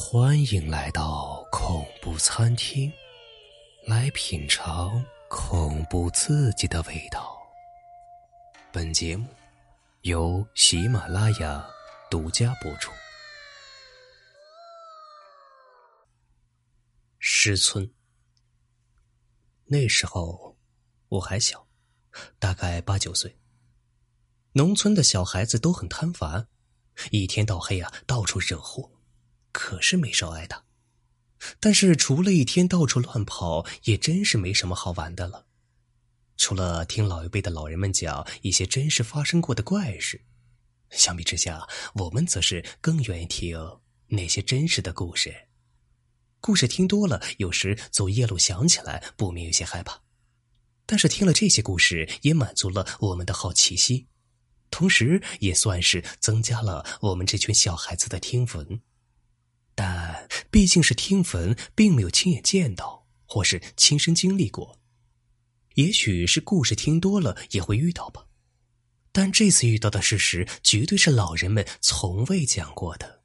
欢迎来到恐怖餐厅，来品尝恐怖刺激的味道。本节目由喜马拉雅独家播出。失村，那时候我还小，大概八九岁。农村的小孩子都很贪玩，一天到黑啊，到处惹祸。可是没少挨打，但是除了一天到处乱跑，也真是没什么好玩的了。除了听老一辈的老人们讲一些真实发生过的怪事，相比之下，我们则是更愿意听那些真实的故事。故事听多了，有时走夜路想起来，不免有些害怕。但是听了这些故事，也满足了我们的好奇心，同时也算是增加了我们这群小孩子的听闻。毕竟是听闻，并没有亲眼见到，或是亲身经历过。也许是故事听多了也会遇到吧，但这次遇到的事实绝对是老人们从未讲过的，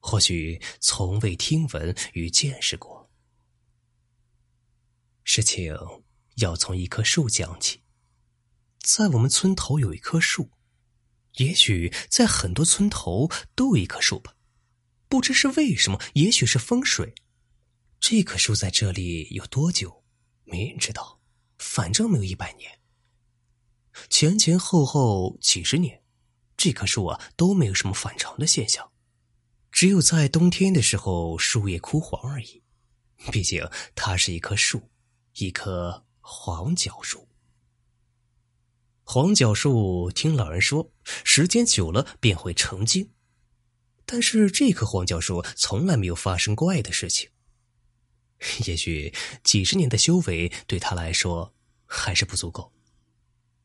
或许从未听闻与见识过。事情要从一棵树讲起，在我们村头有一棵树，也许在很多村头都有一棵树吧。不知是为什么，也许是风水，这棵树在这里有多久，没人知道。反正没有一百年，前前后后几十年，这棵树啊都没有什么反常的现象，只有在冬天的时候树叶枯黄而已。毕竟它是一棵树，一棵黄角树。黄角树听老人说，时间久了便会成精。但是这棵黄角树从来没有发生怪的事情。也许几十年的修为对他来说还是不足够。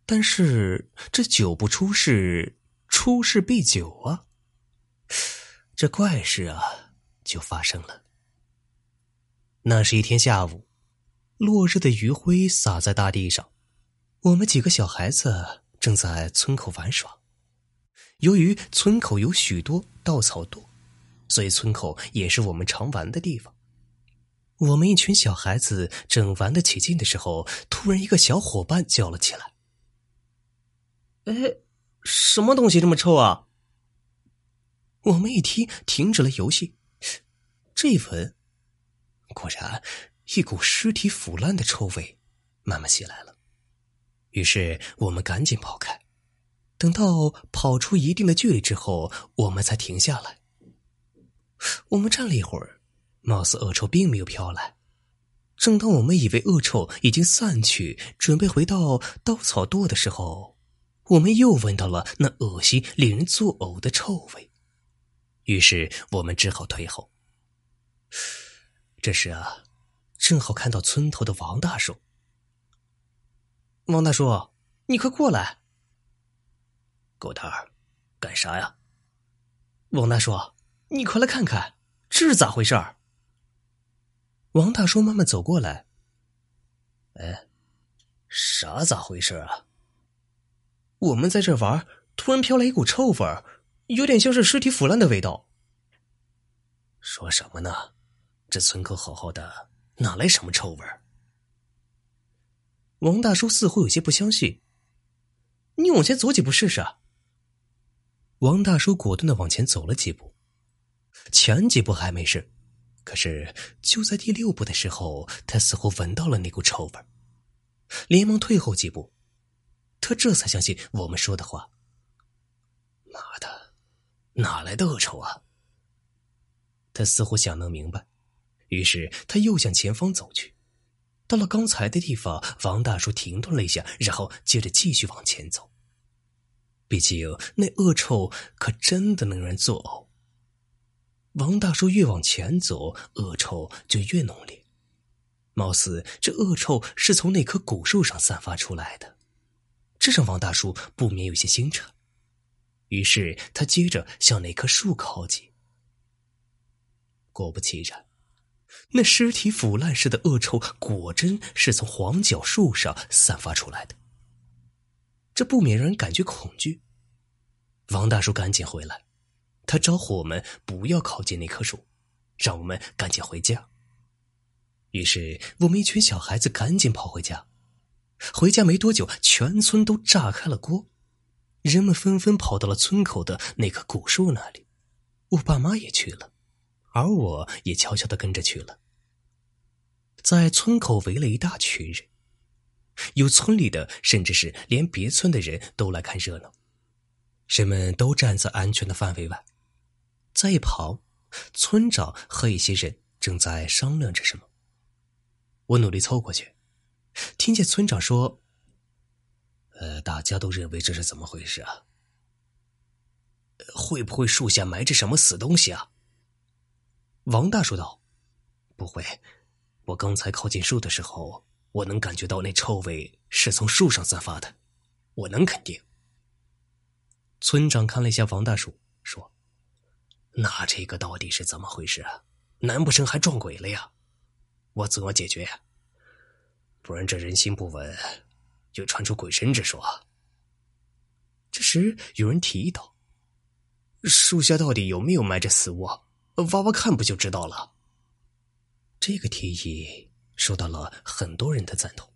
但是这久不出事，出事必久啊！这怪事啊，就发生了。那是一天下午，落日的余晖洒在大地上，我们几个小孩子正在村口玩耍。由于村口有许多稻草垛，所以村口也是我们常玩的地方。我们一群小孩子正玩得起劲的时候，突然一个小伙伴叫了起来：“哎，什么东西这么臭啊？”我们一听，停止了游戏。这一闻，果然一股尸体腐烂的臭味慢慢袭来了。于是我们赶紧跑开。等到跑出一定的距离之后，我们才停下来。我们站了一会儿，貌似恶臭并没有飘来。正当我们以为恶臭已经散去，准备回到稻草垛的时候，我们又闻到了那恶心、令人作呕的臭味。于是我们只好退后。这时啊，正好看到村头的王大叔。王大叔，你快过来！狗蛋儿，干啥呀？王大叔，你快来看看，这是咋回事儿？王大叔慢慢走过来。哎，啥咋回事啊？我们在这玩，突然飘来一股臭味儿，有点像是尸体腐烂的味道。说什么呢？这村口好好的，哪来什么臭味儿？王大叔似乎有些不相信。你往前走几步试试。王大叔果断的往前走了几步，前几步还没事，可是就在第六步的时候，他似乎闻到了那股臭味连忙退后几步。他这才相信我们说的话。妈的，哪来的恶臭啊？他似乎想能明白，于是他又向前方走去。到了刚才的地方，王大叔停顿了一下，然后接着继续往前走。毕竟那恶臭可真的能让人作呕。王大叔越往前走，恶臭就越浓烈，貌似这恶臭是从那棵古树上散发出来的，这让王大叔不免有些心颤。于是他接着向那棵树靠近。果不其然，那尸体腐烂似的恶臭果真是从黄角树上散发出来的。这不免让人感觉恐惧。王大叔赶紧回来，他招呼我们不要靠近那棵树，让我们赶紧回家。”于是，我们一群小孩子赶紧跑回家。回家没多久，全村都炸开了锅，人们纷纷跑到了村口的那棵古树那里。我爸妈也去了，而我也悄悄的跟着去了。在村口围了一大群人，有村里的，甚至是连别村的人都来看热闹。人们都站在安全的范围外，在一旁，村长和一些人正在商量着什么。我努力凑过去，听见村长说：“呃，大家都认为这是怎么回事啊？会不会树下埋着什么死东西啊？”王大说道：“不会，我刚才靠近树的时候，我能感觉到那臭味是从树上散发的，我能肯定。”村长看了一下王大叔，说：“那这个到底是怎么回事啊？难不成还撞鬼了呀？”我怎么解决？不然这人心不稳，就传出鬼神之说。这时有人提议道：“树下到底有没有埋着死物？挖挖看不就知道了？”这个提议受到了很多人的赞同。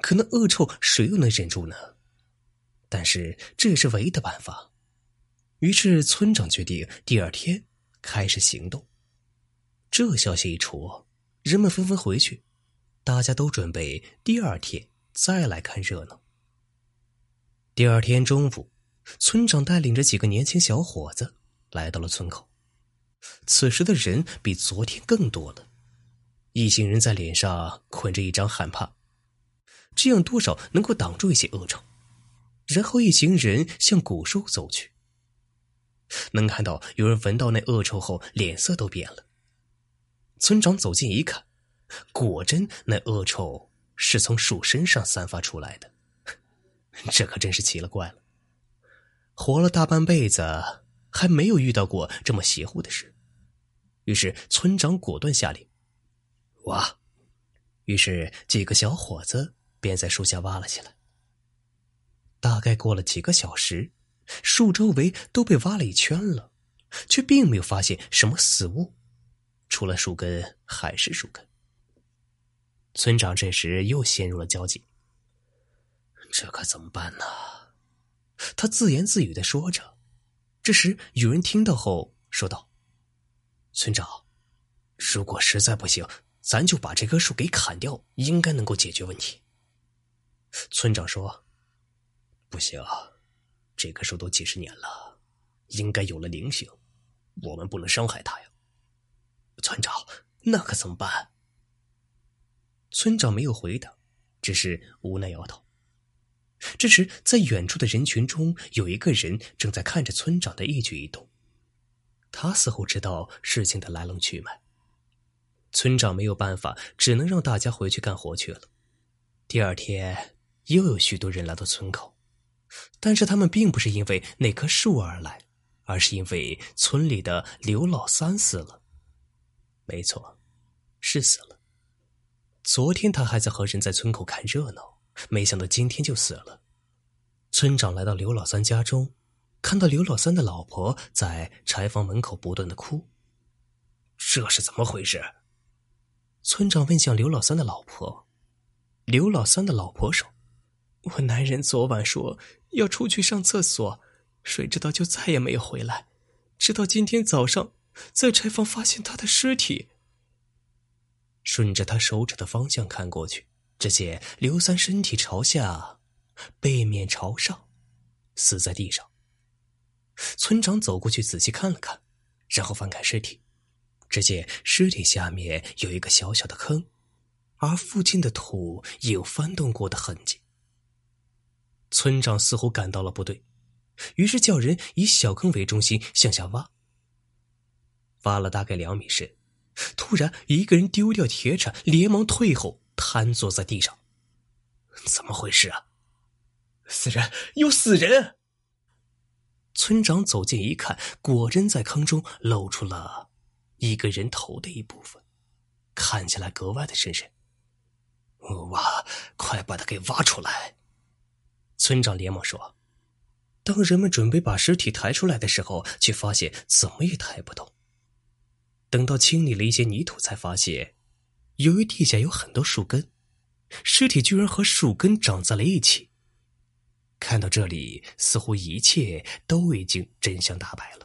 可那恶臭谁又能忍住呢？但是这也是唯一的办法。于是村长决定第二天开始行动。这消息一出。人们纷纷回去，大家都准备第二天再来看热闹。第二天中午，村长带领着几个年轻小伙子来到了村口。此时的人比昨天更多了，一行人在脸上捆着一张汗帕，这样多少能够挡住一些恶臭。然后一行人向古树走去，能看到有人闻到那恶臭后脸色都变了。村长走近一看，果真那恶臭是从树身上散发出来的，这可真是奇了怪了。活了大半辈子，还没有遇到过这么邪乎的事。于是村长果断下令：“挖！”于是几个小伙子便在树下挖了起来。大概过了几个小时，树周围都被挖了一圈了，却并没有发现什么死物。除了树根还是树根。村长这时又陷入了焦急。这可怎么办呢？他自言自语的说着。这时有人听到后说道：“村长，如果实在不行，咱就把这棵树给砍掉，应该能够解决问题。”村长说：“不行，这棵树都几十年了，应该有了灵性，我们不能伤害它呀。”村长，那可怎么办？村长没有回答，只是无奈摇头。这时，在远处的人群中，有一个人正在看着村长的一举一动。他似乎知道事情的来龙去脉。村长没有办法，只能让大家回去干活去了。第二天，又有许多人来到村口，但是他们并不是因为那棵树而来，而是因为村里的刘老三死了。没错，是死了。昨天他还在和人在村口看热闹，没想到今天就死了。村长来到刘老三家中，看到刘老三的老婆在柴房门口不断的哭。这是怎么回事？村长问向刘老三的老婆。刘老三的老婆说：“我男人昨晚说要出去上厕所，谁知道就再也没有回来，直到今天早上。”在柴房发现他的尸体。顺着他手指的方向看过去，只见刘三身体朝下，背面朝上，死在地上。村长走过去仔细看了看，然后翻开尸体，只见尸体下面有一个小小的坑，而附近的土也有翻动过的痕迹。村长似乎感到了不对，于是叫人以小坑为中心向下挖。挖了大概两米深，突然一个人丢掉铁铲，连忙退后，瘫坐在地上。怎么回事啊？死人！有死人！村长走近一看，果真在坑中露出了一个人头的一部分，看起来格外的瘆人。挖！快把它给挖出来！村长连忙说。当人们准备把尸体抬出来的时候，却发现怎么也抬不动。等到清理了一些泥土，才发现，由于地下有很多树根，尸体居然和树根长在了一起。看到这里，似乎一切都已经真相大白了。